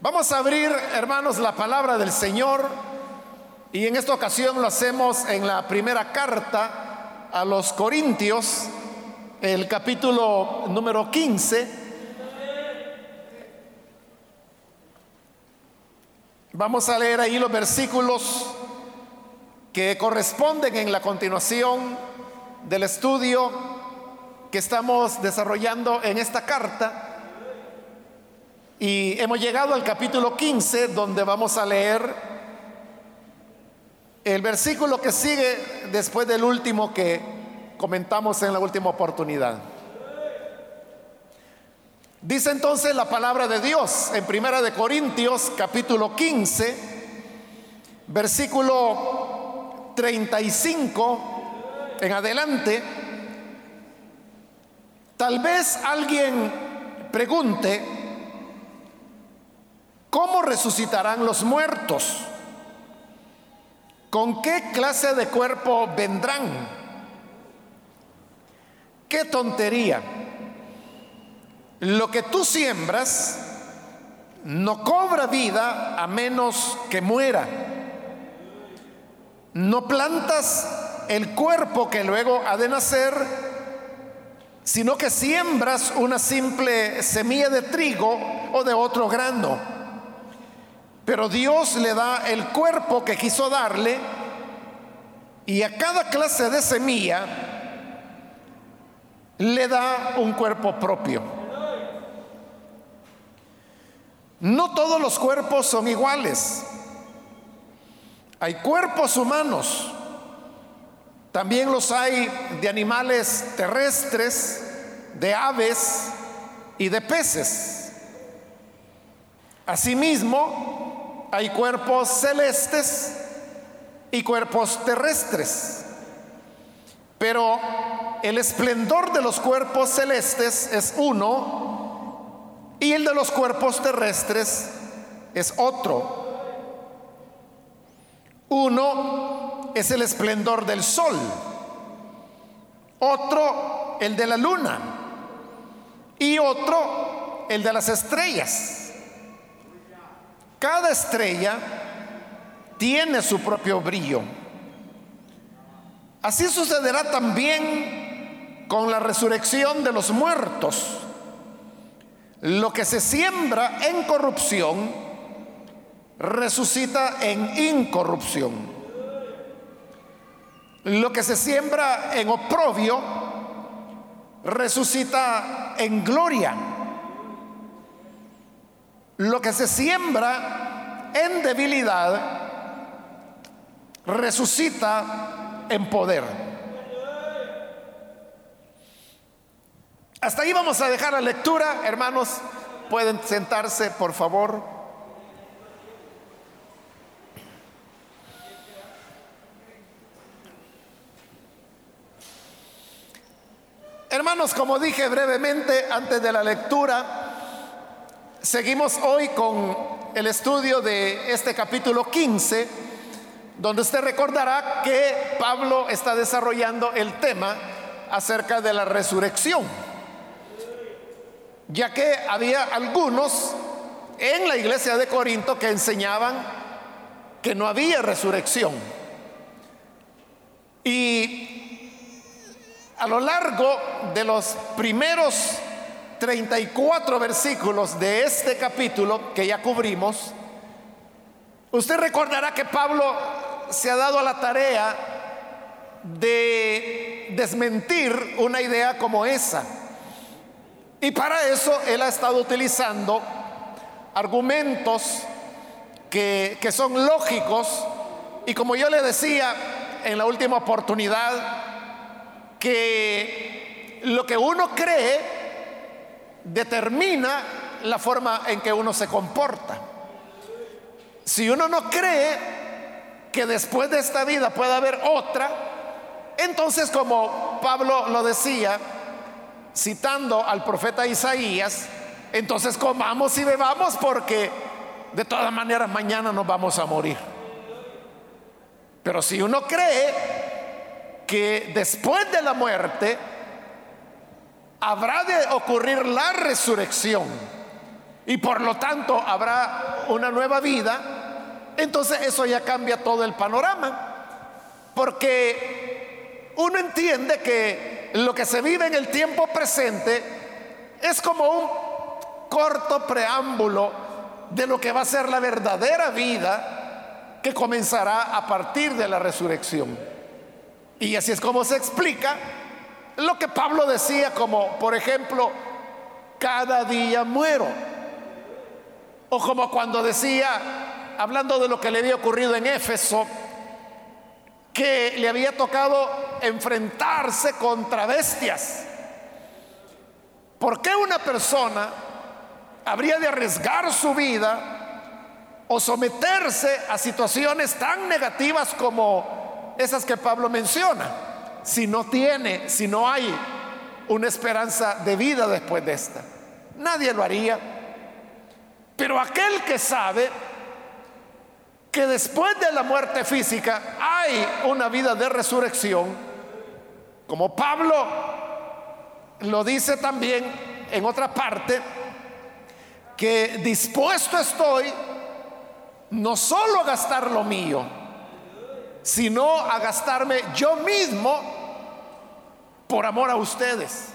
Vamos a abrir, hermanos, la palabra del Señor y en esta ocasión lo hacemos en la primera carta a los Corintios, el capítulo número 15. Vamos a leer ahí los versículos que corresponden en la continuación del estudio que estamos desarrollando en esta carta. Y hemos llegado al capítulo 15 donde vamos a leer el versículo que sigue después del último que comentamos en la última oportunidad. Dice entonces la palabra de Dios en Primera de Corintios capítulo 15 versículo 35 en adelante. Tal vez alguien pregunte, ¿Cómo resucitarán los muertos? ¿Con qué clase de cuerpo vendrán? ¡Qué tontería! Lo que tú siembras no cobra vida a menos que muera. No plantas el cuerpo que luego ha de nacer, sino que siembras una simple semilla de trigo o de otro grano pero Dios le da el cuerpo que quiso darle y a cada clase de semilla le da un cuerpo propio. No todos los cuerpos son iguales. Hay cuerpos humanos, también los hay de animales terrestres, de aves y de peces. Asimismo, hay cuerpos celestes y cuerpos terrestres. Pero el esplendor de los cuerpos celestes es uno y el de los cuerpos terrestres es otro. Uno es el esplendor del sol, otro el de la luna y otro el de las estrellas. Cada estrella tiene su propio brillo. Así sucederá también con la resurrección de los muertos. Lo que se siembra en corrupción resucita en incorrupción. Lo que se siembra en oprobio resucita en gloria. Lo que se siembra en debilidad resucita en poder. Hasta ahí vamos a dejar la lectura, hermanos. Pueden sentarse, por favor. Hermanos, como dije brevemente antes de la lectura, Seguimos hoy con el estudio de este capítulo 15, donde usted recordará que Pablo está desarrollando el tema acerca de la resurrección, ya que había algunos en la iglesia de Corinto que enseñaban que no había resurrección. Y a lo largo de los primeros 34 versículos de este capítulo que ya cubrimos, usted recordará que Pablo se ha dado a la tarea de desmentir una idea como esa. Y para eso él ha estado utilizando argumentos que, que son lógicos y como yo le decía en la última oportunidad, que lo que uno cree determina la forma en que uno se comporta. Si uno no cree que después de esta vida pueda haber otra, entonces como Pablo lo decía, citando al profeta Isaías, entonces comamos y bebamos porque de todas maneras mañana nos vamos a morir. Pero si uno cree que después de la muerte habrá de ocurrir la resurrección y por lo tanto habrá una nueva vida, entonces eso ya cambia todo el panorama. Porque uno entiende que lo que se vive en el tiempo presente es como un corto preámbulo de lo que va a ser la verdadera vida que comenzará a partir de la resurrección. Y así es como se explica lo que Pablo decía como, por ejemplo, cada día muero. O como cuando decía, hablando de lo que le había ocurrido en Éfeso, que le había tocado enfrentarse contra bestias. ¿Por qué una persona habría de arriesgar su vida o someterse a situaciones tan negativas como esas que Pablo menciona, si no tiene, si no hay una esperanza de vida después de esta? Nadie lo haría. Pero aquel que sabe que después de la muerte física hay una vida de resurrección, como Pablo lo dice también en otra parte, que dispuesto estoy no solo a gastar lo mío, sino a gastarme yo mismo por amor a ustedes.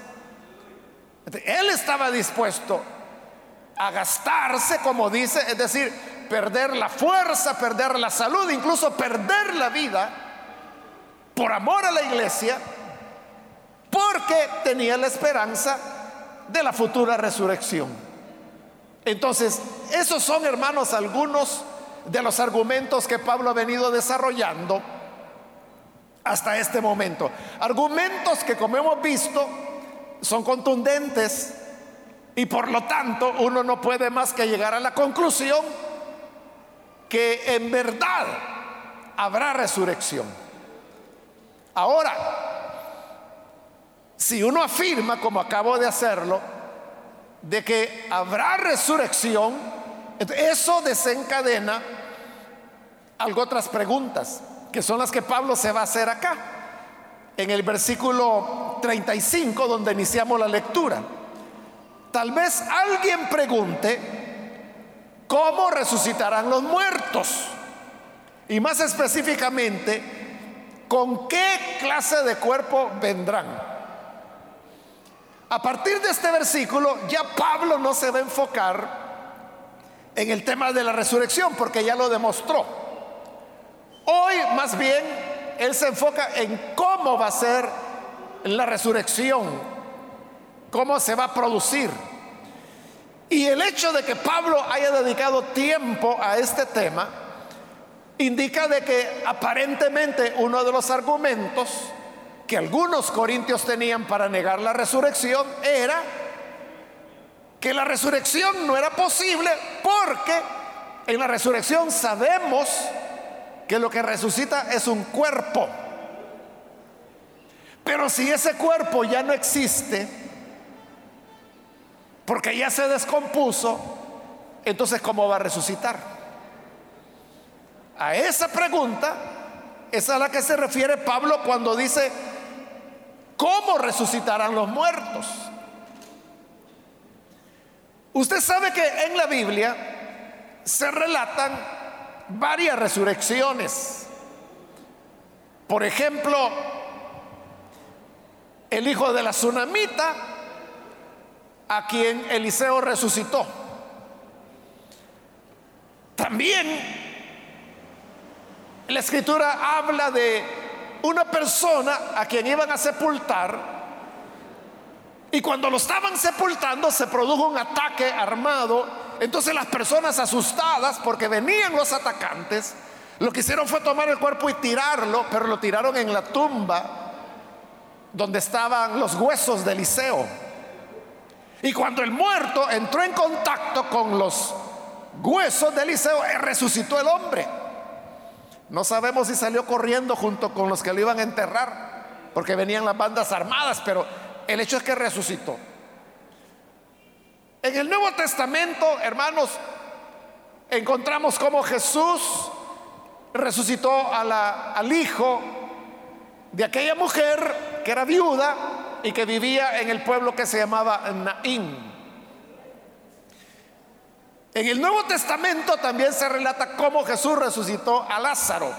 Él estaba dispuesto a gastarse, como dice, es decir, perder la fuerza, perder la salud, incluso perder la vida por amor a la iglesia, porque tenía la esperanza de la futura resurrección. Entonces, esos son, hermanos, algunos de los argumentos que Pablo ha venido desarrollando hasta este momento. Argumentos que, como hemos visto, son contundentes y por lo tanto uno no puede más que llegar a la conclusión que en verdad habrá resurrección. Ahora, si uno afirma, como acabo de hacerlo, de que habrá resurrección, eso desencadena algo otras preguntas, que son las que Pablo se va a hacer acá, en el versículo 35, donde iniciamos la lectura. Tal vez alguien pregunte, ¿cómo resucitarán los muertos? Y más específicamente, ¿con qué clase de cuerpo vendrán? A partir de este versículo, ya Pablo no se va a enfocar en el tema de la resurrección, porque ya lo demostró. Hoy más bien él se enfoca en cómo va a ser la resurrección cómo se va a producir. Y el hecho de que Pablo haya dedicado tiempo a este tema indica de que aparentemente uno de los argumentos que algunos corintios tenían para negar la resurrección era que la resurrección no era posible porque en la resurrección sabemos que lo que resucita es un cuerpo. Pero si ese cuerpo ya no existe, porque ya se descompuso, entonces ¿cómo va a resucitar? A esa pregunta es a la que se refiere Pablo cuando dice, ¿cómo resucitarán los muertos? Usted sabe que en la Biblia se relatan varias resurrecciones. Por ejemplo, el hijo de la tsunamita a quien Eliseo resucitó. También la escritura habla de una persona a quien iban a sepultar y cuando lo estaban sepultando se produjo un ataque armado. Entonces las personas asustadas porque venían los atacantes, lo que hicieron fue tomar el cuerpo y tirarlo, pero lo tiraron en la tumba donde estaban los huesos de Eliseo. Y cuando el muerto entró en contacto con los huesos de Eliseo, eh, resucitó el hombre. No sabemos si salió corriendo junto con los que lo iban a enterrar, porque venían las bandas armadas, pero el hecho es que resucitó. En el Nuevo Testamento, hermanos, encontramos cómo Jesús resucitó al hijo de aquella mujer que era viuda y que vivía en el pueblo que se llamaba Naín. En el Nuevo Testamento también se relata cómo Jesús resucitó a Lázaro.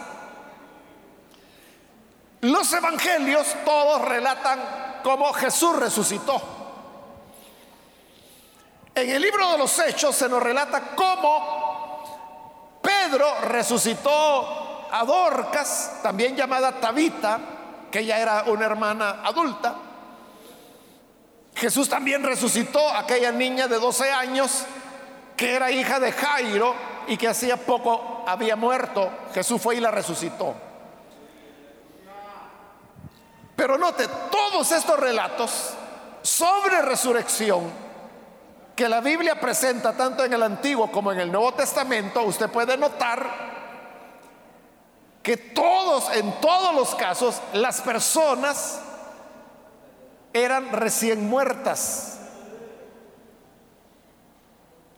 Los evangelios todos relatan cómo Jesús resucitó. En el libro de los Hechos se nos relata cómo Pedro resucitó a Dorcas, también llamada Tabita, que ella era una hermana adulta. Jesús también resucitó a aquella niña de 12 años que era hija de Jairo y que hacía poco había muerto. Jesús fue y la resucitó. Pero note, todos estos relatos sobre resurrección que la Biblia presenta tanto en el Antiguo como en el Nuevo Testamento, usted puede notar que todos, en todos los casos, las personas eran recién muertas.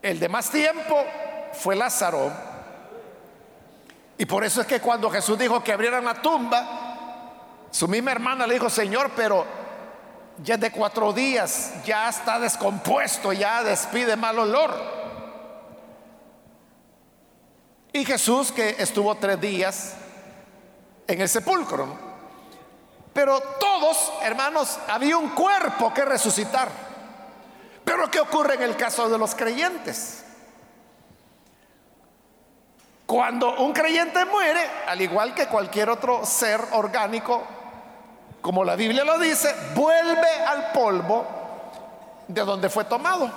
El de más tiempo fue Lázaro. Y por eso es que cuando Jesús dijo que abrieran la tumba, su misma hermana le dijo, Señor, pero ya de cuatro días, ya está descompuesto, ya despide mal olor. Y Jesús que estuvo tres días en el sepulcro. Pero todos, hermanos, había un cuerpo que resucitar. Pero ¿qué ocurre en el caso de los creyentes? Cuando un creyente muere, al igual que cualquier otro ser orgánico, como la Biblia lo dice, vuelve al polvo de donde fue tomado.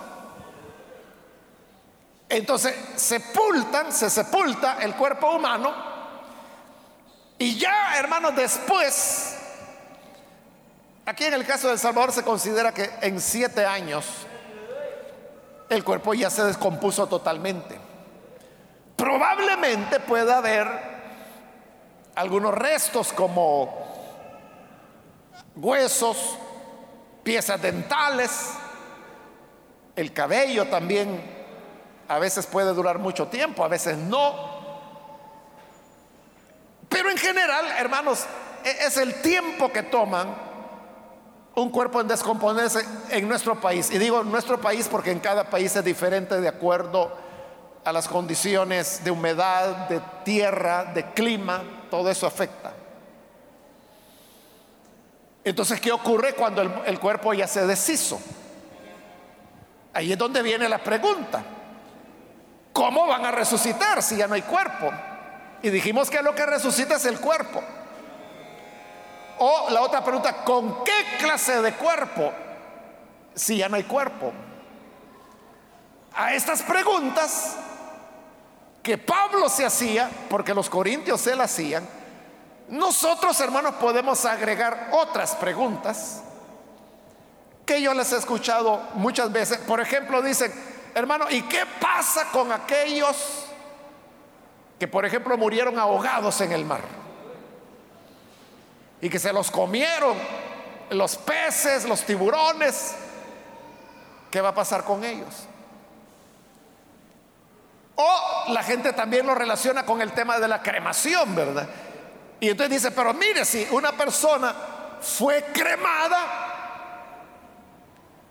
Entonces sepultan, se sepulta el cuerpo humano y ya, hermanos, después, aquí en el caso del Salvador se considera que en siete años el cuerpo ya se descompuso totalmente. Probablemente pueda haber algunos restos como huesos, piezas dentales, el cabello también a veces puede durar mucho tiempo, a veces no. Pero en general, hermanos, e-, es el tiempo que toman un cuerpo en descomponerse en nuestro país. Y digo nuestro país porque en cada país es diferente de acuerdo a las condiciones de humedad, de tierra, de clima, todo eso afecta. Entonces, ¿qué ocurre cuando el, cuerpo ya se deshizo? Ahí es donde viene la pregunta. ¿Cómo van a resucitar si ya no hay cuerpo? Y dijimos que lo que resucita es el cuerpo. O la otra pregunta, ¿con qué clase de cuerpo si ya no hay cuerpo? A estas preguntas que Pablo se hacía, porque los corintios se las hacían, nosotros, hermanos, podemos agregar otras preguntas que yo les he escuchado muchas veces. Por ejemplo, dicen, hermano, ¿y qué pasa con aquellos que, por ejemplo, murieron ahogados en el mar? Y que se los comieron los peces, los tiburones. ¿Qué va a pasar con ellos? O la gente también lo relaciona con el tema de la cremación, ¿verdad? Y entonces dice, pero mire, si una persona fue cremada,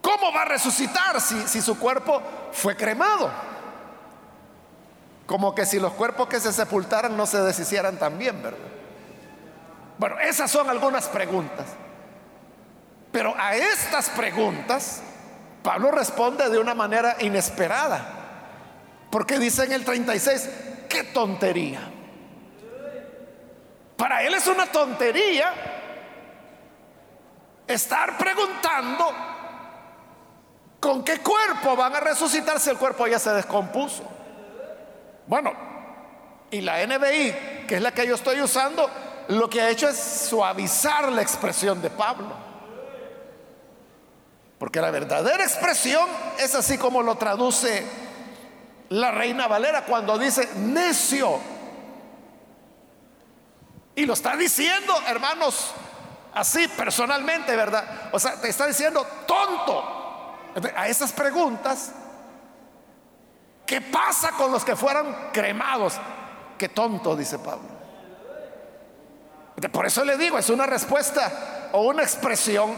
¿cómo va a resucitar si, su cuerpo fue cremado? Como que si los cuerpos que se sepultaran no se deshicieran también, ¿verdad? Bueno, esas son algunas preguntas. Pero a estas preguntas, Pablo responde de una manera inesperada. Porque dice en el 36, qué tontería. Para él es una tontería estar preguntando con qué cuerpo van a resucitar si el cuerpo ya se descompuso. Bueno, y la NBI, que es la que yo estoy usando, lo que ha hecho es suavizar la expresión de Pablo. Porque la verdadera expresión es así como lo traduce la reina Valera cuando dice necio. Y lo está diciendo, hermanos, así personalmente, ¿verdad? O sea, te está diciendo tonto. A esas preguntas, ¿qué pasa con los que fueron cremados? Qué tonto, dice Pablo. Por eso le digo, es una respuesta o una expresión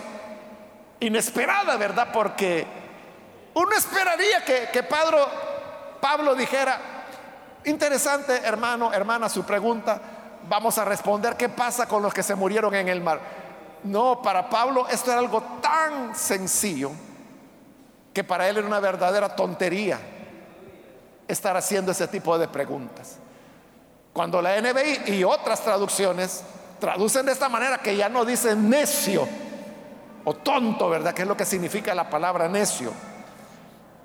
inesperada, ¿verdad? Porque uno esperaría que, que Pablo Pablo dijera, interesante hermano, hermana, su pregunta, vamos a responder qué pasa con los que se murieron en el mar. No, para Pablo esto era algo tan sencillo que para él era una verdadera tontería estar haciendo ese tipo de preguntas. Cuando la NBI y otras traducciones traducen de esta manera que ya no dicen necio o tonto, ¿verdad? Que es lo que significa la palabra necio.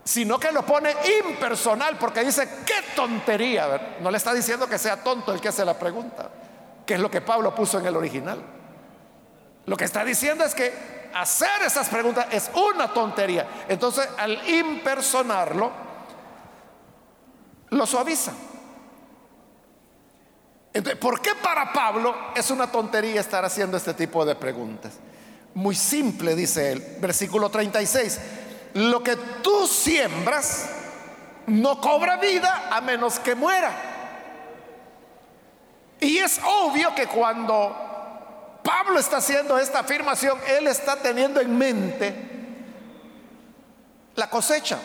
Sino que lo pone impersonal porque dice, qué tontería. No le está diciendo que sea tonto el que hace la pregunta, que es lo que Pablo puso en el original. Lo que está diciendo es que hacer esas preguntas es una tontería. Entonces, al impersonarlo, lo suaviza. Entonces, ¿por qué para Pablo es una tontería estar haciendo este tipo de preguntas? Muy simple, dice él, versículo 36. Lo que tú siembras no cobra vida a menos que muera. Y es obvio que cuando Pablo está haciendo esta afirmación, él está teniendo en mente la cosecha,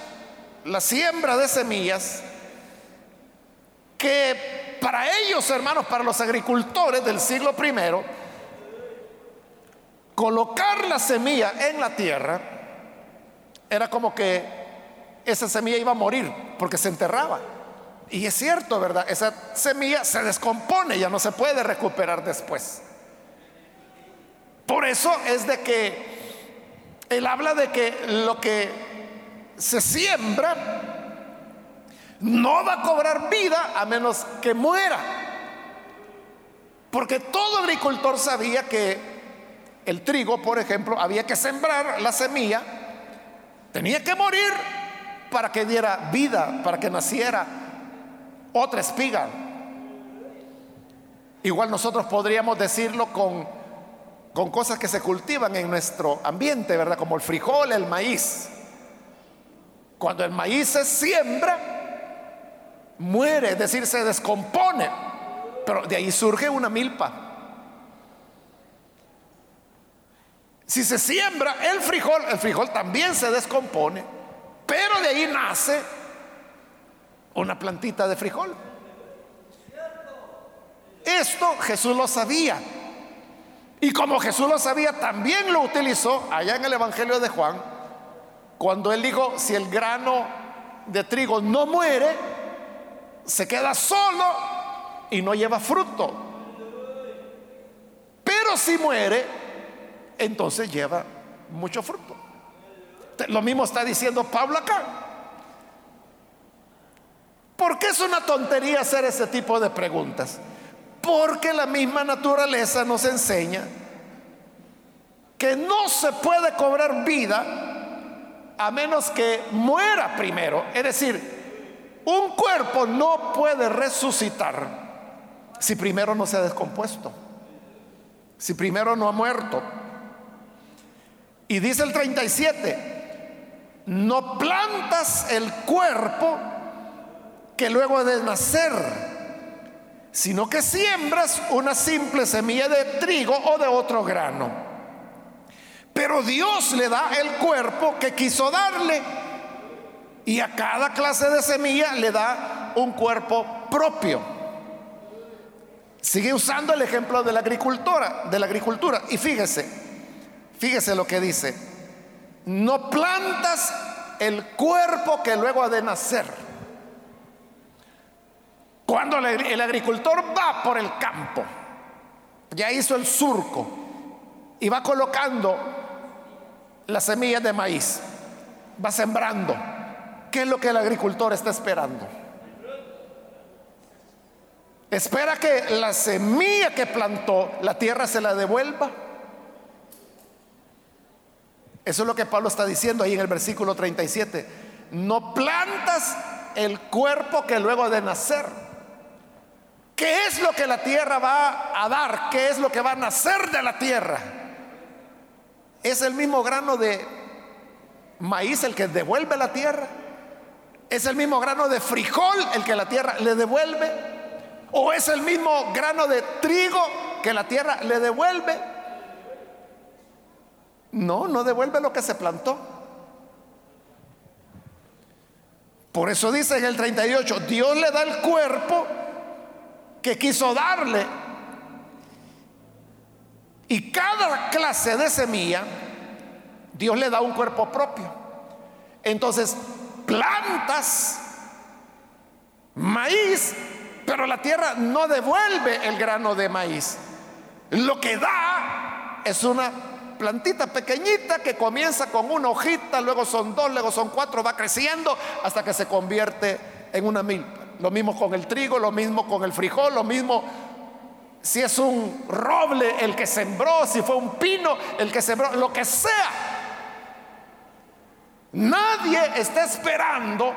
la siembra de semillas que para ellos, hermanos, para los agricultores del siglo primero, colocar la semilla en la tierra era como que esa semilla iba a morir porque se enterraba. Y es cierto, ¿verdad? Esa semilla se descompone, ya no se puede recuperar después. Por eso es de que él habla de que lo que se siembra no va a cobrar vida a menos que muera. Porque todo agricultor sabía que el trigo, por ejemplo, había que sembrar la semilla, tenía que morir para que diera vida, para que naciera otra espiga. Igual nosotros podríamos decirlo con, con cosas que se cultivan en nuestro ambiente, ¿verdad? Como el frijol, el maíz. Cuando el maíz se siembra, muere, es decir, se descompone. Pero de ahí surge una milpa. Si se siembra el frijol, el frijol también se descompone, pero de ahí nace una plantita de frijol. Esto Jesús lo sabía. Y como Jesús lo sabía, también lo utilizó allá en el Evangelio de Juan, cuando él dijo, si el grano de trigo no muere, se queda solo y no lleva fruto. Pero si muere, entonces lleva mucho fruto. Lo mismo está diciendo Pablo acá. ¿Por qué es una tontería hacer ese tipo de preguntas? Porque la misma naturaleza nos enseña que no se puede cobrar vida a menos que muera primero. Es decir, un cuerpo no puede resucitar si primero no se ha descompuesto, si primero no ha muerto. Y dice el 37, no plantas el cuerpo que luego de nacer, sino que siembras una simple semilla de trigo o de otro grano. Pero Dios le da el cuerpo que quiso darle y a cada clase de semilla le da un cuerpo propio. Sigue usando el ejemplo de la agricultura, de la agricultura. Y fíjese, fíjese lo que dice. No plantas el cuerpo que luego ha de nacer. Cuando el agricultor va por el campo, ya hizo el surco y va colocando las semillas de maíz, va sembrando ¿Qué es lo que el agricultor está esperando? Espera que la semilla que plantó la tierra se la devuelva. Eso es lo que Pablo está diciendo ahí en el versículo 37. No plantas el cuerpo que luego de nacer. ¿Qué es lo que la tierra va a dar? ¿Qué es lo que va a nacer de la tierra? ¿Es el mismo grano de maíz el que devuelve la tierra? ¿Es el mismo grano de frijol el que la tierra le devuelve? ¿O es el mismo grano de trigo que la tierra le devuelve? No, no devuelve lo que se plantó. Por eso dice en el 38, Dios le da el cuerpo que quiso darle. Y cada clase de semilla, Dios le da un cuerpo propio. Entonces, plantas, maíz, pero la tierra no devuelve el grano de maíz. Lo que da es una plantita pequeñita que comienza con una hojita, luego son dos, luego son cuatro, va creciendo hasta que se convierte en una milpa. Lo mismo con el trigo, lo mismo con el frijol, lo mismo si es un roble el que sembró, si fue un pino el que sembró, lo que sea. Nadie está esperando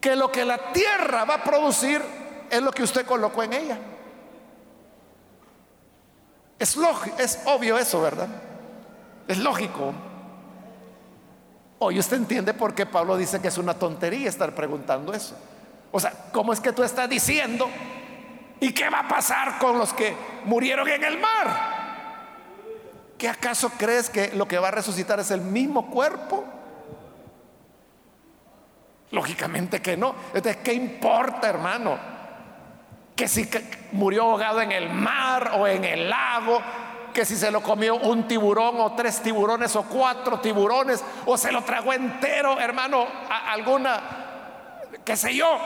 que lo que la tierra va a producir es lo que usted colocó en ella. Es, es obvio eso, ¿verdad? Es lógico. Hoy usted entiende por qué Pablo dice que es una tontería estar preguntando eso. O sea, ¿cómo es que tú estás diciendo? ¿Y qué va a pasar con los que murieron en el mar? ¿Qué acaso crees que lo que va a resucitar es el mismo cuerpo? Lógicamente que no. Entonces, ¿qué importa, hermano? Que si murió ahogado en el mar o en el lago, que si se lo comió un tiburón o tres tiburones o cuatro tiburones, o se lo tragó entero, hermano, a alguna, qué sé yo.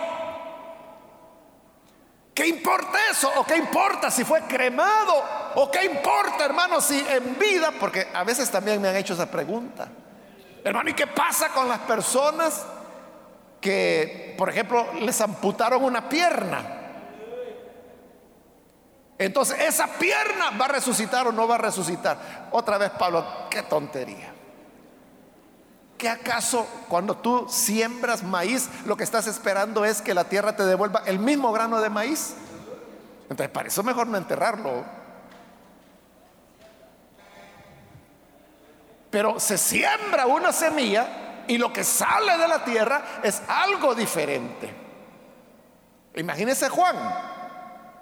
¿Qué importa eso? ¿O qué importa si fue cremado? ¿O qué importa, hermano, si en vida? Porque a veces también me han hecho esa pregunta. Hermano, ¿y qué pasa con las personas que, por ejemplo, les amputaron una pierna? Entonces, ¿esa pierna va a resucitar o no va a resucitar? Otra vez, Pablo, qué tontería. ¿Qué acaso cuando tú siembras maíz, lo que estás esperando es que la tierra te devuelva el mismo grano de maíz? Entonces, para eso mejor no enterrarlo. Pero se siembra una semilla y lo que sale de la tierra es algo diferente. Imagínese Juan,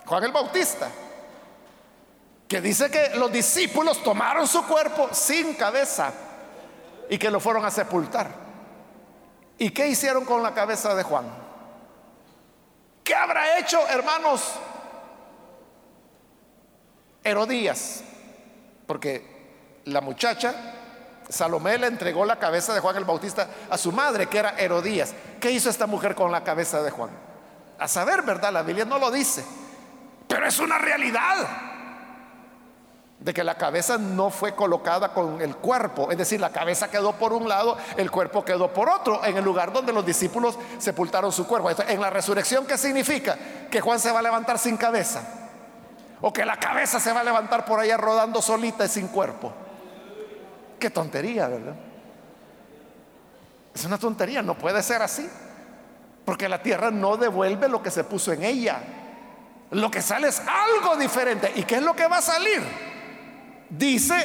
Juan el Bautista que dice que los discípulos tomaron su cuerpo sin cabeza y que lo fueron a sepultar. ¿Y qué hicieron con la cabeza de Juan? ¿Qué habrá hecho, hermanos? Herodías, porque la muchacha Salomé le entregó la cabeza de Juan el Bautista a su madre, que era Herodías. ¿Qué hizo esta mujer con la cabeza de Juan? A saber, ¿verdad? La Biblia no lo dice, pero es una realidad de que la cabeza no fue colocada con el cuerpo, es decir, la cabeza quedó por un lado, el cuerpo quedó por otro, en el lugar donde los discípulos sepultaron su cuerpo. en la resurrección, ¿qué significa? Que Juan se va a levantar sin cabeza, o que la cabeza se va a levantar por allá rodando solita y sin cuerpo. Qué tontería, ¿verdad? Es una tontería, no puede ser así, porque la tierra no devuelve lo que se puso en ella. Lo que sale es algo diferente. ¿Y qué es lo que va a salir? Dice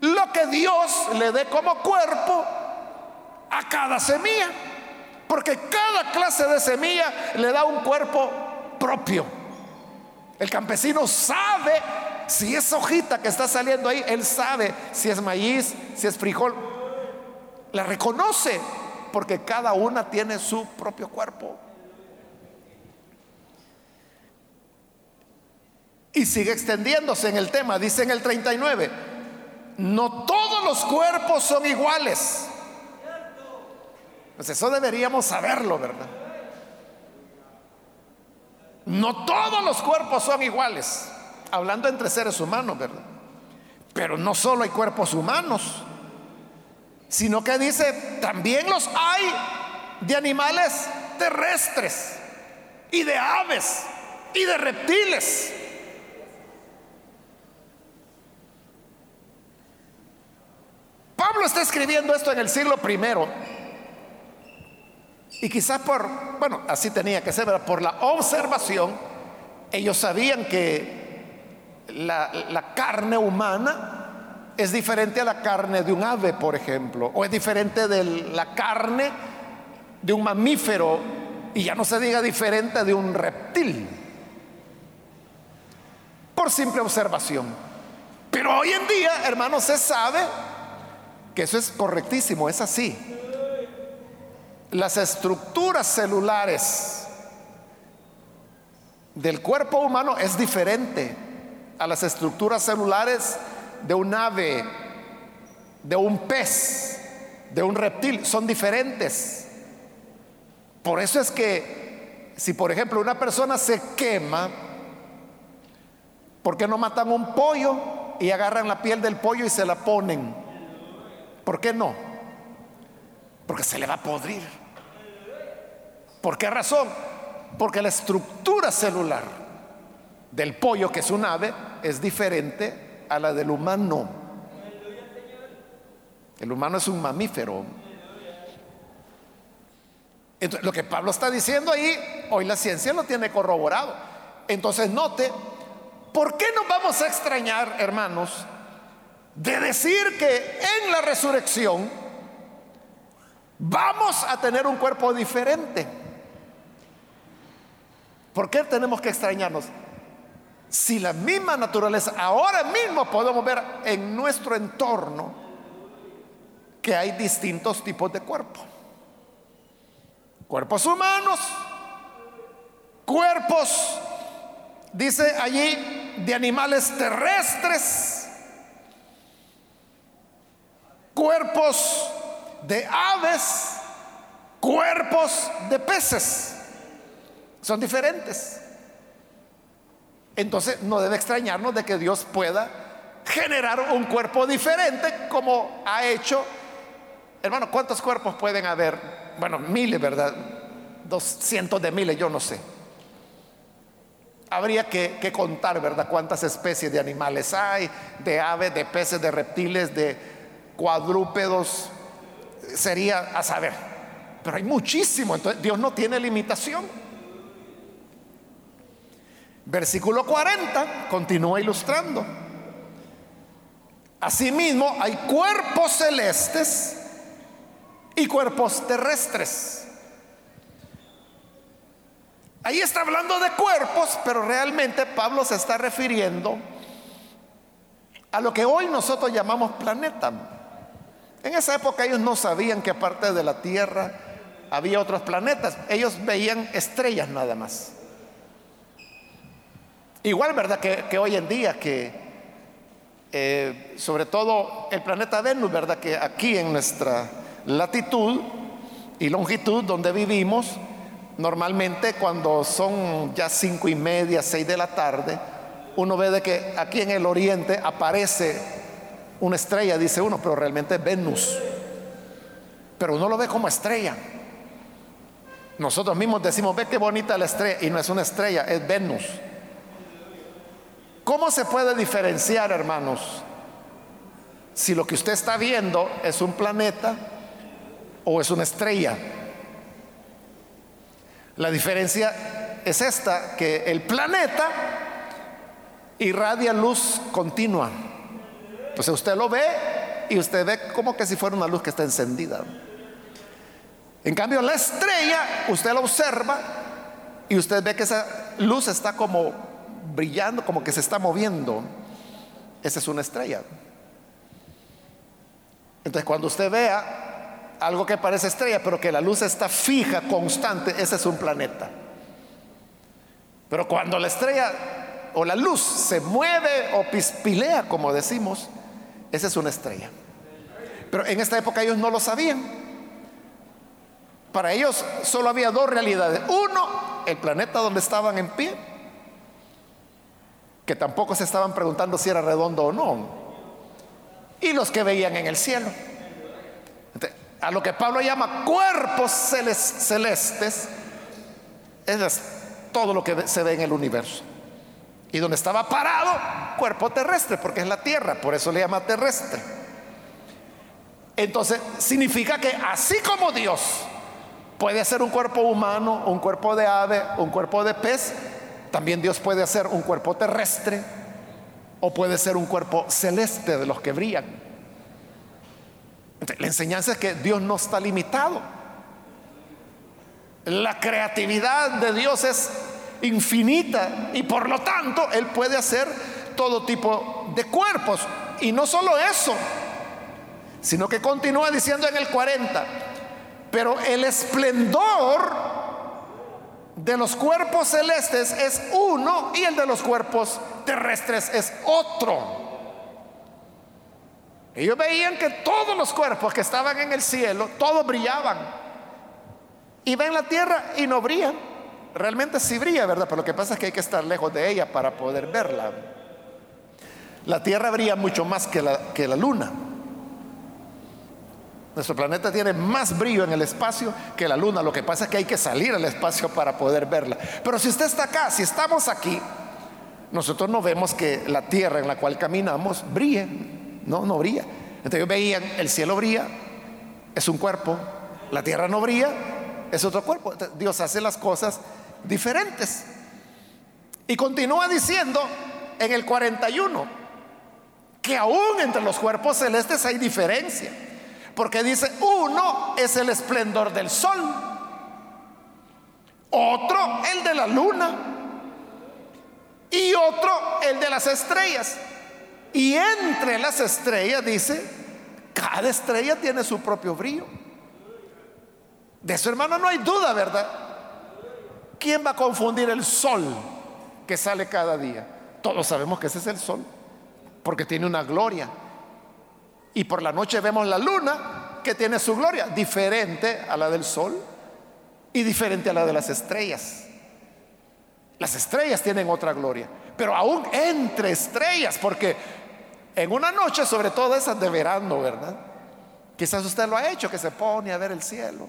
lo que Dios le dé como cuerpo a cada semilla. Porque cada clase de semilla le da un cuerpo propio. El campesino sabe si es hojita que está saliendo ahí, él sabe si es maíz, si es frijol. La reconoce porque cada una tiene su propio cuerpo. Y sigue extendiéndose en el tema, dice en el 39, no todos los cuerpos son iguales. Pues eso deberíamos saberlo, ¿verdad? No todos los cuerpos son iguales, hablando entre seres humanos, ¿verdad? Pero no solo hay cuerpos humanos, sino que dice, también los hay de animales terrestres y de aves y de reptiles. Pablo está escribiendo esto en el siglo primero. Y quizás por, bueno, así tenía que ser, pero por la observación, ellos sabían que la, la, carne humana es diferente a la carne de un ave, por ejemplo, o es diferente de la carne de un mamífero, y ya no se diga diferente de un reptil, por simple observación. Pero hoy en día, hermanos, se sabe que eso es correctísimo, es así. las estructuras celulares del cuerpo humano es diferente a las estructuras celulares de un ave, de un pez, de un reptil. Son diferentes. Por eso es que si por ejemplo una persona se quema, ¿por qué no matan un pollo y agarran la piel del pollo y se la ponen? ¿Por qué no? Porque se le va a podrir. ¿Por qué razón? Porque la estructura celular del pollo, que es un ave, es diferente a la del humano. El humano es un mamífero. Entonces, lo que Pablo está diciendo ahí, hoy la ciencia lo tiene corroborado. Entonces, note, ¿por qué nos vamos a extrañar, hermanos, de decir que en la resurrección vamos a tener un cuerpo diferente? ¿Por qué tenemos que extrañarnos? Si la misma naturaleza, ahora mismo podemos ver en nuestro entorno que hay distintos tipos de cuerpo. Cuerpos humanos, cuerpos, dice allí, de animales terrestres, cuerpos de aves, cuerpos de peces. Son diferentes. Entonces no debe extrañarnos de que Dios pueda generar un cuerpo diferente como ha hecho. Hermano, ¿cuántos cuerpos pueden haber? Bueno, miles, ¿verdad? Dos cientos de miles, yo no sé. Habría que, que, contar, ¿verdad? Cuántas especies de animales hay, de aves, de peces, de reptiles, de cuadrúpedos. Sería a saber. Pero hay muchísimo. Entonces Dios no tiene limitación. Versículo 40 continúa ilustrando. Asimismo, hay cuerpos celestes y cuerpos terrestres. Ahí está hablando de cuerpos, pero realmente Pablo se está refiriendo a lo que hoy nosotros llamamos planeta. En esa época ellos no sabían que aparte de la Tierra había otros planetas. Ellos veían estrellas nada más. Igual, ¿verdad? Que, hoy en día, que eh, sobre todo el planeta Venus, ¿verdad? Que aquí en nuestra latitud y longitud donde vivimos, normalmente cuando son ya cinco y media, seis de la tarde, uno ve de que aquí en el oriente aparece una estrella, dice uno, pero realmente es Venus. Pero uno lo ve como estrella. Nosotros mismos decimos, ve qué bonita la estrella, y no es una estrella, es Venus. ¿Cómo se puede diferenciar, hermanos, si lo que usted está viendo es un planeta o es una estrella? La diferencia es esta, que el planeta irradia luz continua. Entonces usted lo ve y usted ve como que si fuera una luz que está encendida. En cambio, la estrella, usted la observa y usted ve que esa luz está como brillando, como que se está moviendo, esa es una estrella. Entonces cuando usted vea algo que parece estrella, pero que la luz está fija, constante, ese es un planeta. Pero cuando la estrella o la luz se mueve o pispilea, como decimos, esa es una estrella. Pero en esta época ellos no lo sabían. Para ellos solo había dos realidades. Uno, el planeta donde estaban en pie que tampoco se estaban preguntando si era redondo o no, y los que veían en el cielo. A lo que Pablo llama cuerpos celestes, es todo lo que se ve en el universo. Y donde estaba parado, cuerpo terrestre, porque es la tierra, por eso le llama terrestre. Entonces, significa que así como Dios puede hacer un cuerpo humano, un cuerpo de ave, un cuerpo de pez, también Dios puede hacer un cuerpo terrestre o puede ser un cuerpo celeste de los que brillan. la enseñanza es que Dios no está limitado. La creatividad de Dios es infinita y por lo tanto Él puede hacer todo tipo de cuerpos. Y no solo eso, sino que continúa diciendo en el 40, Pero el esplendor de los cuerpos celestes es uno y el de los cuerpos terrestres es otro. Ellos veían que todos los cuerpos que estaban en el cielo, todos brillaban. Y ven la tierra y no brillan. Realmente sí brilla, ¿verdad? Pero lo que pasa es que hay que estar lejos de ella para poder verla. La tierra brilla mucho más que la, que la luna. Nuestro planeta tiene más brillo en el espacio que la luna. Lo que pasa es que hay que salir al espacio para poder verla. Pero si usted está acá, si estamos aquí, nosotros no vemos que la tierra en la cual caminamos brille. No, no brilla. Entonces ellos veían, el cielo brilla, es un cuerpo. La tierra no brilla, es otro cuerpo. Dios hace las cosas diferentes. Y continúa diciendo en el 41 que aún entre los cuerpos celestes hay diferencia. Porque dice, uno es el esplendor del sol, otro el de la luna y otro el de las estrellas. Y entre las estrellas dice, cada estrella tiene su propio brillo. De su hermano no hay duda, ¿verdad? ¿Quién va a confundir el sol que sale cada día? Todos sabemos que ese es el sol, porque tiene una gloria. Y por la noche vemos la luna que tiene su gloria, diferente a la del sol y diferente a la de las estrellas. Las estrellas tienen otra gloria, pero aún entre estrellas, porque en una noche, sobre todo esas de verano, ¿verdad? Quizás usted lo ha hecho, que se pone a ver el cielo.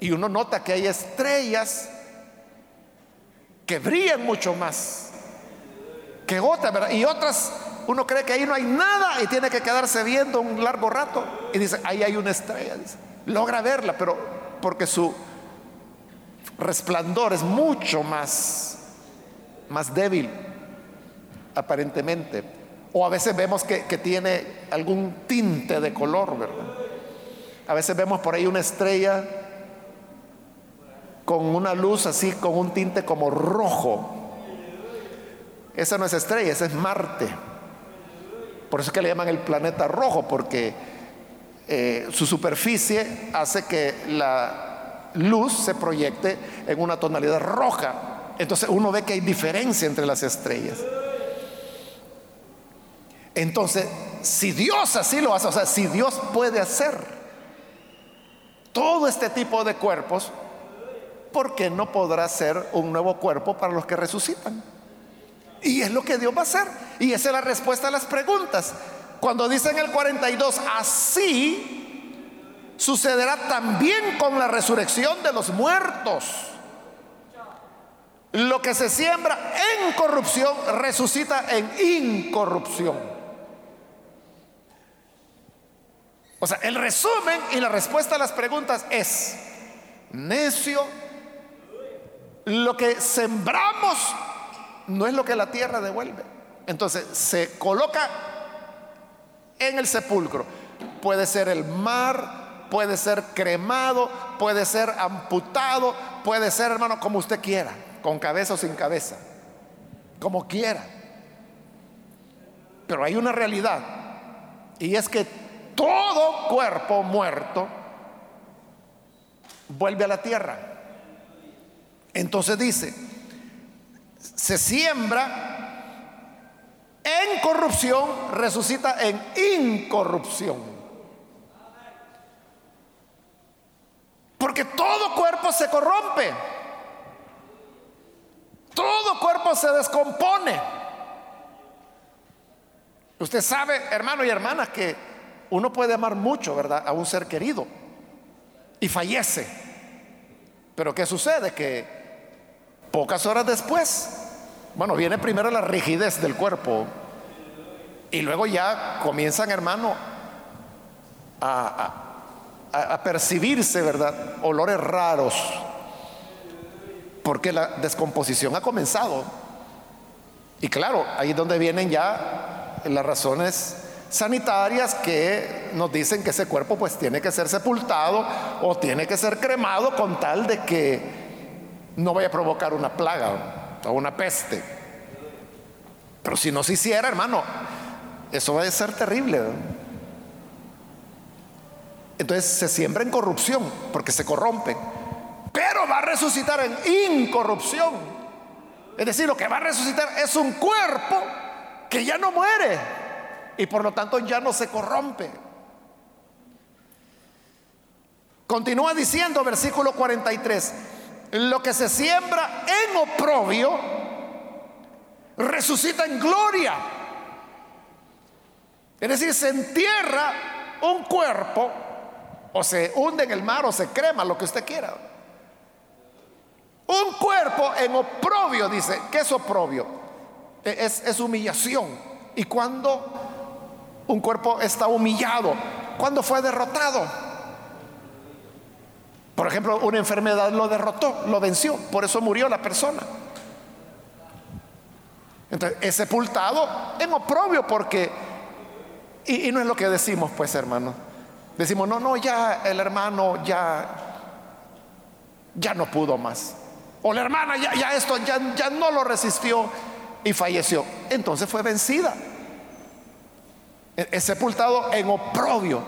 Y uno nota que hay estrellas que brillan mucho más que otras, ¿verdad? Y otras uno cree que ahí no hay nada y tiene que quedarse viendo un largo rato. Y dice, ahí hay una estrella. Logra verla, pero porque su resplandor es mucho más, más débil, aparentemente. O a veces vemos que, que tiene algún tinte de color, ¿verdad? A veces vemos por ahí una estrella con una luz así, con un tinte como rojo. Esa no es estrella, esa es Marte. Por eso es que le llaman el planeta rojo, porque eh, su superficie hace que la luz se proyecte en una tonalidad roja. Entonces uno ve que hay diferencia entre las estrellas. Entonces, si Dios así lo hace, o sea, si Dios puede hacer todo este tipo de cuerpos, ¿por qué no podrá hacer un nuevo cuerpo para los que resucitan? Y es lo que Dios va a hacer. Y esa es la respuesta a las preguntas. Cuando dice en el 42, así sucederá también con la resurrección de los muertos. Lo que se siembra en corrupción resucita en incorrupción. O sea, el resumen y la respuesta a las preguntas es, necio, lo que sembramos no es lo que la tierra devuelve. Entonces se coloca en el sepulcro. Puede ser el mar, puede ser cremado, puede ser amputado, puede ser, hermano, como usted quiera, con cabeza o sin cabeza, como quiera. Pero hay una realidad, y es que todo cuerpo muerto vuelve a la tierra. Entonces dice, se siembra en corrupción, resucita en incorrupción. Porque todo cuerpo se corrompe. Todo cuerpo se descompone. Usted sabe, hermano y hermana, que uno puede amar mucho, ¿verdad? A un ser querido y fallece. Pero ¿qué sucede? Que Pocas horas después, bueno, viene primero la rigidez del cuerpo y luego ya comienzan, hermano, a, percibirse, ¿verdad? Olores raros, porque la descomposición ha comenzado. Y claro, ahí es donde vienen ya las razones sanitarias que nos dicen que ese cuerpo pues tiene que ser sepultado o tiene que ser cremado con tal de que no vaya a provocar una plaga o una peste. Pero si no se hiciera, hermano, eso va a ser terrible. Entonces se siembra en corrupción, porque se corrompen. Pero va a resucitar en incorrupción. Es decir, lo que va a resucitar es un cuerpo que ya no muere y por lo tanto ya no se corrompe. Continúa diciendo versículo 43, lo que se siembra en oprobio resucita en gloria. Es decir, se entierra un cuerpo o se hunde en el mar o se crema, lo que usted quiera. Un cuerpo en oprobio, dice, ¿qué es oprobio? E, es, es humillación. ¿Y cuando un cuerpo está humillado? Cuando fue derrotado. Por ejemplo, una enfermedad lo derrotó, lo venció, por eso murió la persona. Entonces, es sepultado en oprobio porque, y, no es lo que decimos, pues hermano. Decimos, no, no, ya el hermano ya, ya no pudo más. O la hermana ya, ya esto ya, ya no lo resistió y falleció. Entonces fue vencida. E, es sepultado en oprobio,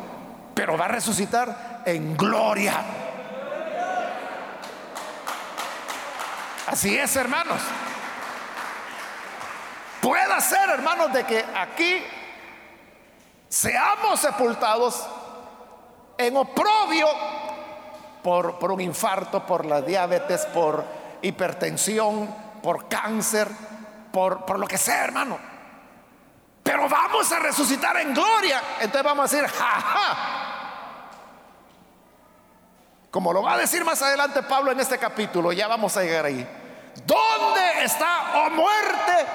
pero va a resucitar en gloria. Así es, hermanos. Puede ser, hermanos, de que aquí seamos sepultados en oprobio por, por un infarto, por la diabetes, por hipertensión, por cáncer, por, por lo que sea, hermano. Pero vamos a resucitar en gloria. Entonces vamos a decir, jaja. Como lo va a decir más adelante Pablo en este capítulo, ya vamos a llegar ahí. ¿Dónde está, oh muerte,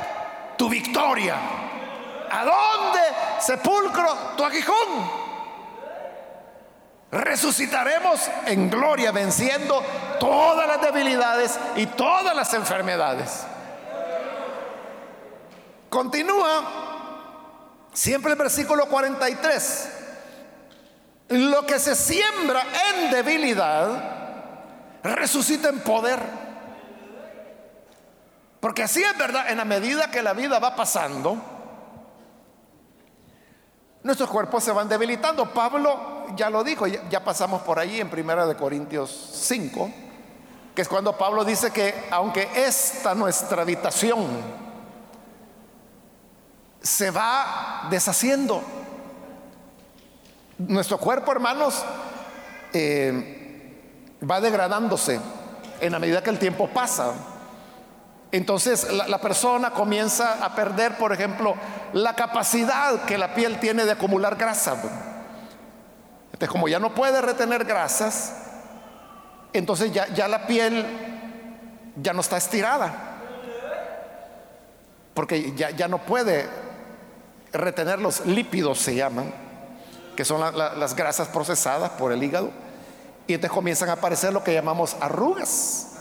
tu victoria? ¿A dónde, sepulcro, tu aguijón? Resucitaremos en gloria, venciendo todas las debilidades y todas las enfermedades. Continúa siempre el versículo 43. Lo que se siembra en debilidad, resucita en poder. Porque así es verdad, en la medida que la vida va pasando, nuestros cuerpos se van debilitando. Pablo ya lo dijo, ya, pasamos por ahí en Primera de Corintios 5, que es cuando Pablo dice que aunque esta nuestra habitación se va deshaciendo, nuestro cuerpo, hermanos, eh, va degradándose en la medida que el tiempo pasa. Entonces la, persona comienza a perder, por ejemplo, la capacidad que la piel tiene de acumular grasa. Entonces, como ya no puede retener grasas, entonces ya, ya la piel ya no está estirada. Porque ya, ya no puede retener los lípidos, se llaman, que son las grasas procesadas por el hígado. Y entonces comienzan a aparecer lo que llamamos arrugas.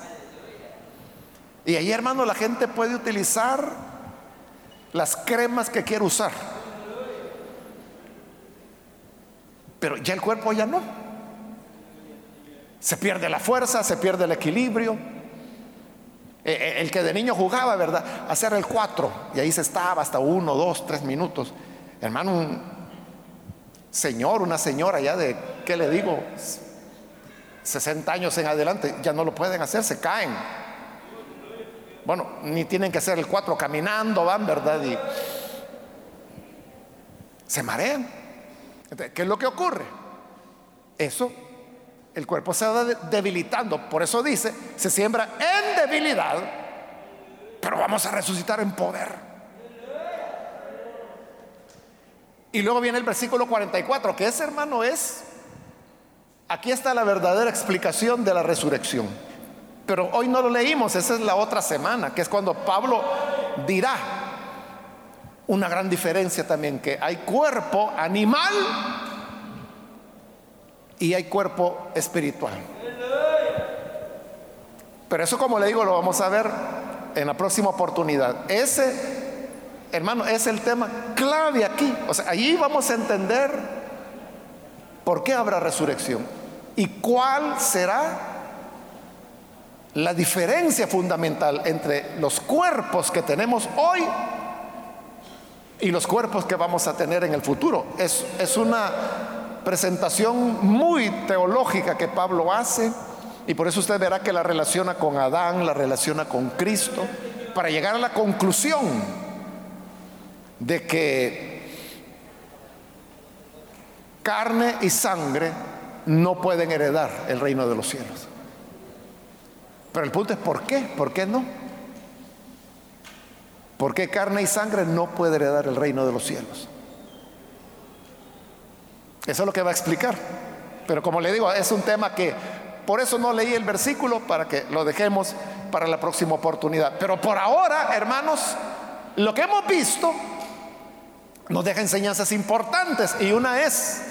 Y ahí, hermano, la gente puede utilizar las cremas que quiere usar. Pero ya el cuerpo ya no. Se pierde la fuerza, se pierde el equilibrio. E, e, el que de niño jugaba, ¿verdad? Hacer el cuatro y ahí se estaba hasta uno, dos, tres minutos. Hermano, un señor, una señora ya de, ¿qué le digo? 60 años en adelante, ya no lo pueden hacer, se caen. Bueno, ni tienen que hacer el cuatro caminando, van, ¿verdad? Y se marean. ¿Qué es lo que ocurre? Eso, el cuerpo se va debilitando. Por eso dice, se siembra en debilidad, pero vamos a resucitar en poder. Y luego viene el versículo 44, que ese hermano es, aquí está la verdadera explicación de la resurrección. Pero hoy no lo leímos, esa es la otra semana, que es cuando Pablo dirá una gran diferencia también, que hay cuerpo animal y hay cuerpo espiritual. Pero eso como le digo lo vamos a ver en la próxima oportunidad. Ese, hermano, es el tema clave aquí. O sea, allí vamos a entender por qué habrá resurrección y cuál será la diferencia fundamental entre los cuerpos que tenemos hoy y los cuerpos que vamos a tener en el futuro. Es, es una presentación muy teológica que Pablo hace y por eso usted verá que la relaciona con Adán, la relaciona con Cristo, para llegar a la conclusión de que carne y sangre no pueden heredar el reino de los cielos. Pero el punto es ¿por qué? ¿Por qué no? ¿Por qué carne y sangre no puede heredar el reino de los cielos? Eso es lo que va a explicar. Pero como le digo, es un tema que por eso no leí el versículo para que lo dejemos para la próxima oportunidad. Pero por ahora, hermanos, lo que hemos visto nos deja enseñanzas importantes y una es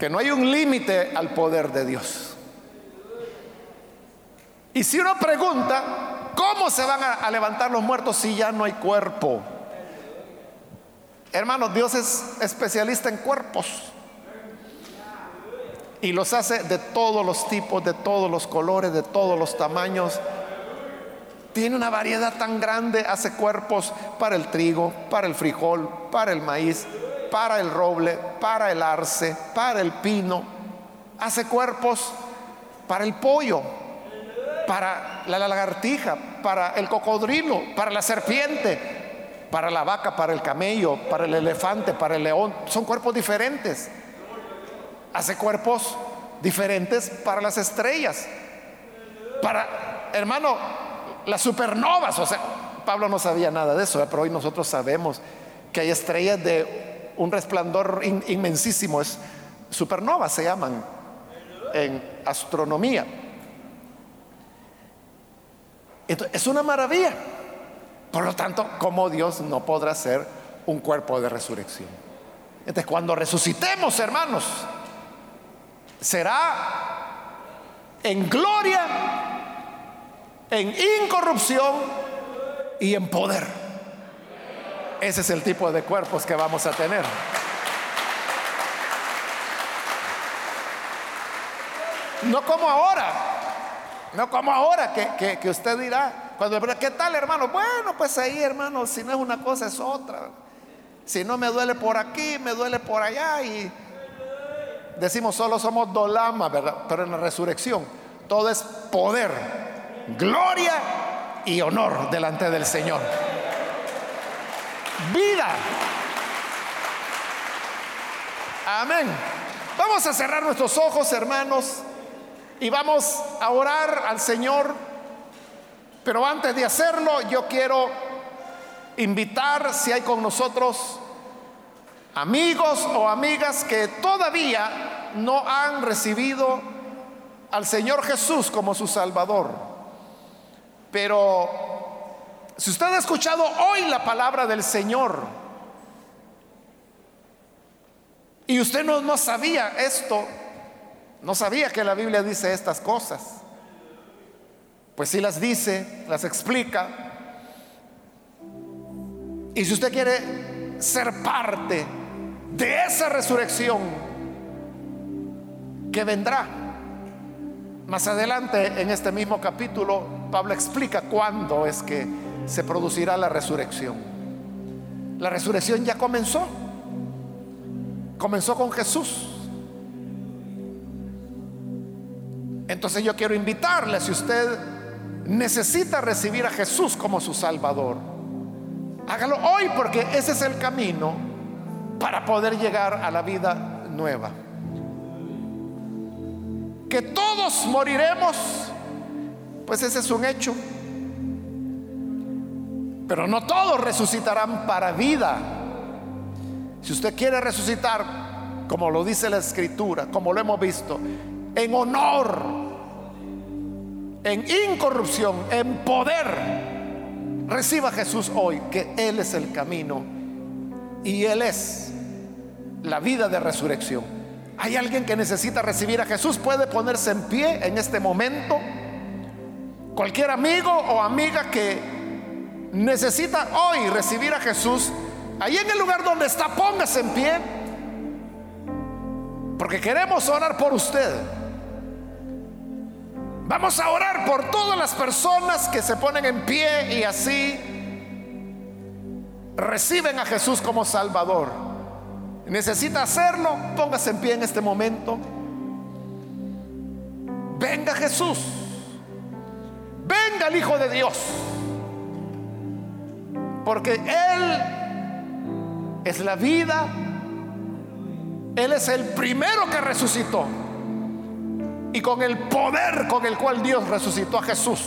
que no hay un límite al poder de Dios. Y si uno pregunta, ¿cómo se van a, levantar los muertos si ya no hay cuerpo? Hermanos, Dios es especialista en cuerpos y los hace de todos los tipos, de todos los colores, de todos los tamaños. Tiene una variedad tan grande, hace cuerpos para el trigo, para el frijol, para el maíz, para el roble, para el arce, para el pino. Hace cuerpos para el pollo, para la lagartija, para el cocodrilo, para la serpiente, para la vaca, para el camello, para el elefante, para el león. Son cuerpos diferentes hace cuerpos diferentes para las estrellas. Para, hermano, las supernovas, o sea, Pablo no sabía nada de eso, ¿eh? pero hoy nosotros sabemos que hay estrellas de un resplandor inmensísimo, es supernovas se llaman en astronomía. Es una maravilla. Por lo tanto, ¿cómo Dios no podrá ser un cuerpo de resurrección? Entonces, cuando resucitemos, hermanos, será en gloria, en incorrupción y en poder. Ese es el tipo de cuerpos que vamos a tener. No como ahora, no como ahora que, usted dirá, cuando ¿qué tal hermano? Bueno, pues ahí hermano, si no es una cosa es otra. Si no me duele por aquí, me duele por allá y decimos solo somos dolama, ¿verdad? Pero en la resurrección todo es poder, gloria y honor delante del Señor. Vida. Amén. Vamos a cerrar nuestros ojos, hermanos, y vamos a orar al Señor. Pero antes de hacerlo, yo quiero invitar, si hay con nosotros amigos o amigas que todavía no han recibido al Señor Jesús como su Salvador. Pero si usted ha escuchado hoy la palabra del Señor y usted no, no sabía esto, no sabía que la Biblia dice estas cosas, pues si las dice, las explica. Y si usted quiere ser parte de esa resurrección que vendrá. Más adelante en este mismo capítulo, Pablo explica cuándo es que se producirá la resurrección. La resurrección ya comenzó. Comenzó con Jesús. Entonces yo quiero invitarle, si usted necesita recibir a Jesús como su Salvador, hágalo hoy porque ese es el camino para poder llegar a la vida nueva. Que todos moriremos, pues ese es un hecho. Pero no todos resucitarán para vida. Si usted quiere resucitar, como lo dice la escritura, como lo hemos visto, en honor, en incorrupción, en poder, reciba a Jesús hoy, que Él es el camino y Él es la vida de resurrección. Hay alguien que necesita recibir a Jesús, puede ponerse en pie en este momento. Cualquier amigo o amiga que necesita hoy recibir a Jesús, ahí en el lugar donde está, póngase en pie. Porque queremos orar por usted. Vamos a orar por todas las personas que se ponen en pie y así reciben a Jesús como Salvador. necesita hacerlo, póngase en pie en este momento. Venga Jesús. Venga el Hijo de Dios. Porque Él es la vida. Él es el primero que resucitó. Y con el poder con el cual Dios resucitó a Jesús,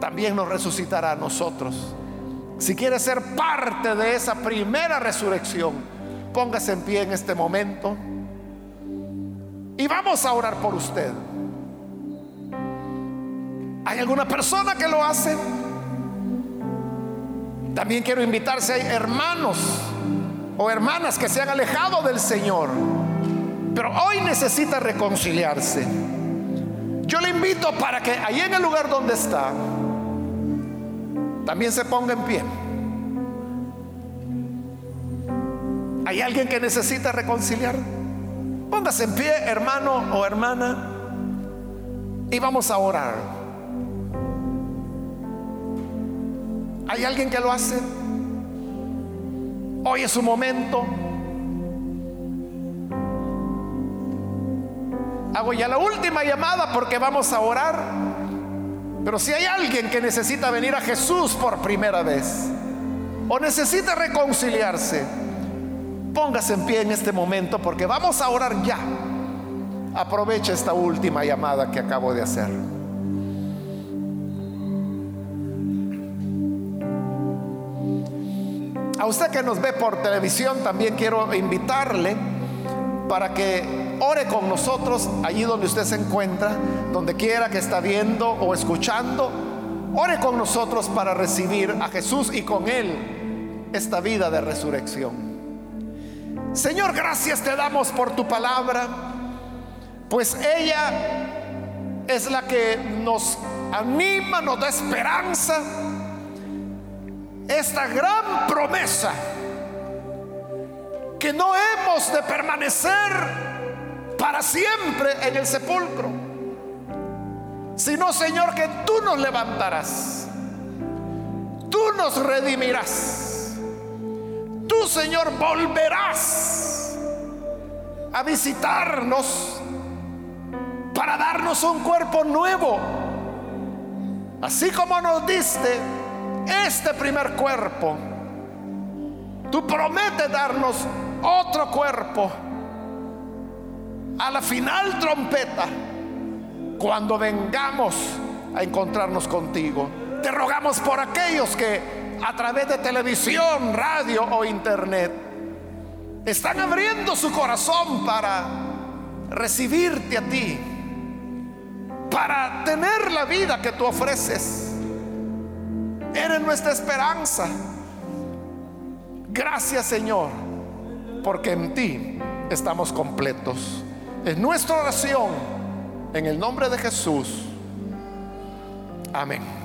también nos resucitará a nosotros. Si quiere ser parte de esa primera resurrección, póngase en pie en este momento. Y vamos a orar por usted. ¿Hay alguna persona que lo hace? También quiero invitarse a hermanos o hermanas que se han alejado del Señor, pero hoy necesita reconciliarse. Yo le invito para que ahí en el lugar donde está, también se ponga en pie. ¿Hay alguien que necesita reconciliar? Póngase en pie, hermano o hermana, y vamos a orar. ¿Hay alguien que lo hace? Hoy es su momento. Hago ya la última llamada porque vamos a orar. Pero si hay alguien que necesita venir a Jesús por primera vez o necesita reconciliarse, póngase en pie en este momento porque vamos a orar ya. Aprovecha esta última llamada que acabo de hacer. A usted que nos ve por televisión también quiero invitarle para que ore con nosotros allí donde usted se encuentra, donde quiera que está viendo o escuchando. Ore con nosotros para recibir a Jesús y con Él esta vida de resurrección. Señor, gracias te damos por tu palabra, pues ella es la que nos anima, nos da esperanza esta gran promesa que no hemos de permanecer para siempre en el sepulcro, sino Señor que tú nos levantarás, tú nos redimirás, tú Señor volverás a visitarnos para darnos un cuerpo nuevo, así como nos diste este primer cuerpo, tú prometes darnos otro cuerpo a la final trompeta cuando vengamos a encontrarnos contigo. Te rogamos por aquellos que a través de televisión, radio o internet están abriendo su corazón para recibirte a ti, para tener la vida que tú ofreces. Eres nuestra esperanza. Gracias Señor, porque en ti estamos completos. Es nuestra oración en el nombre de Jesús. Amén.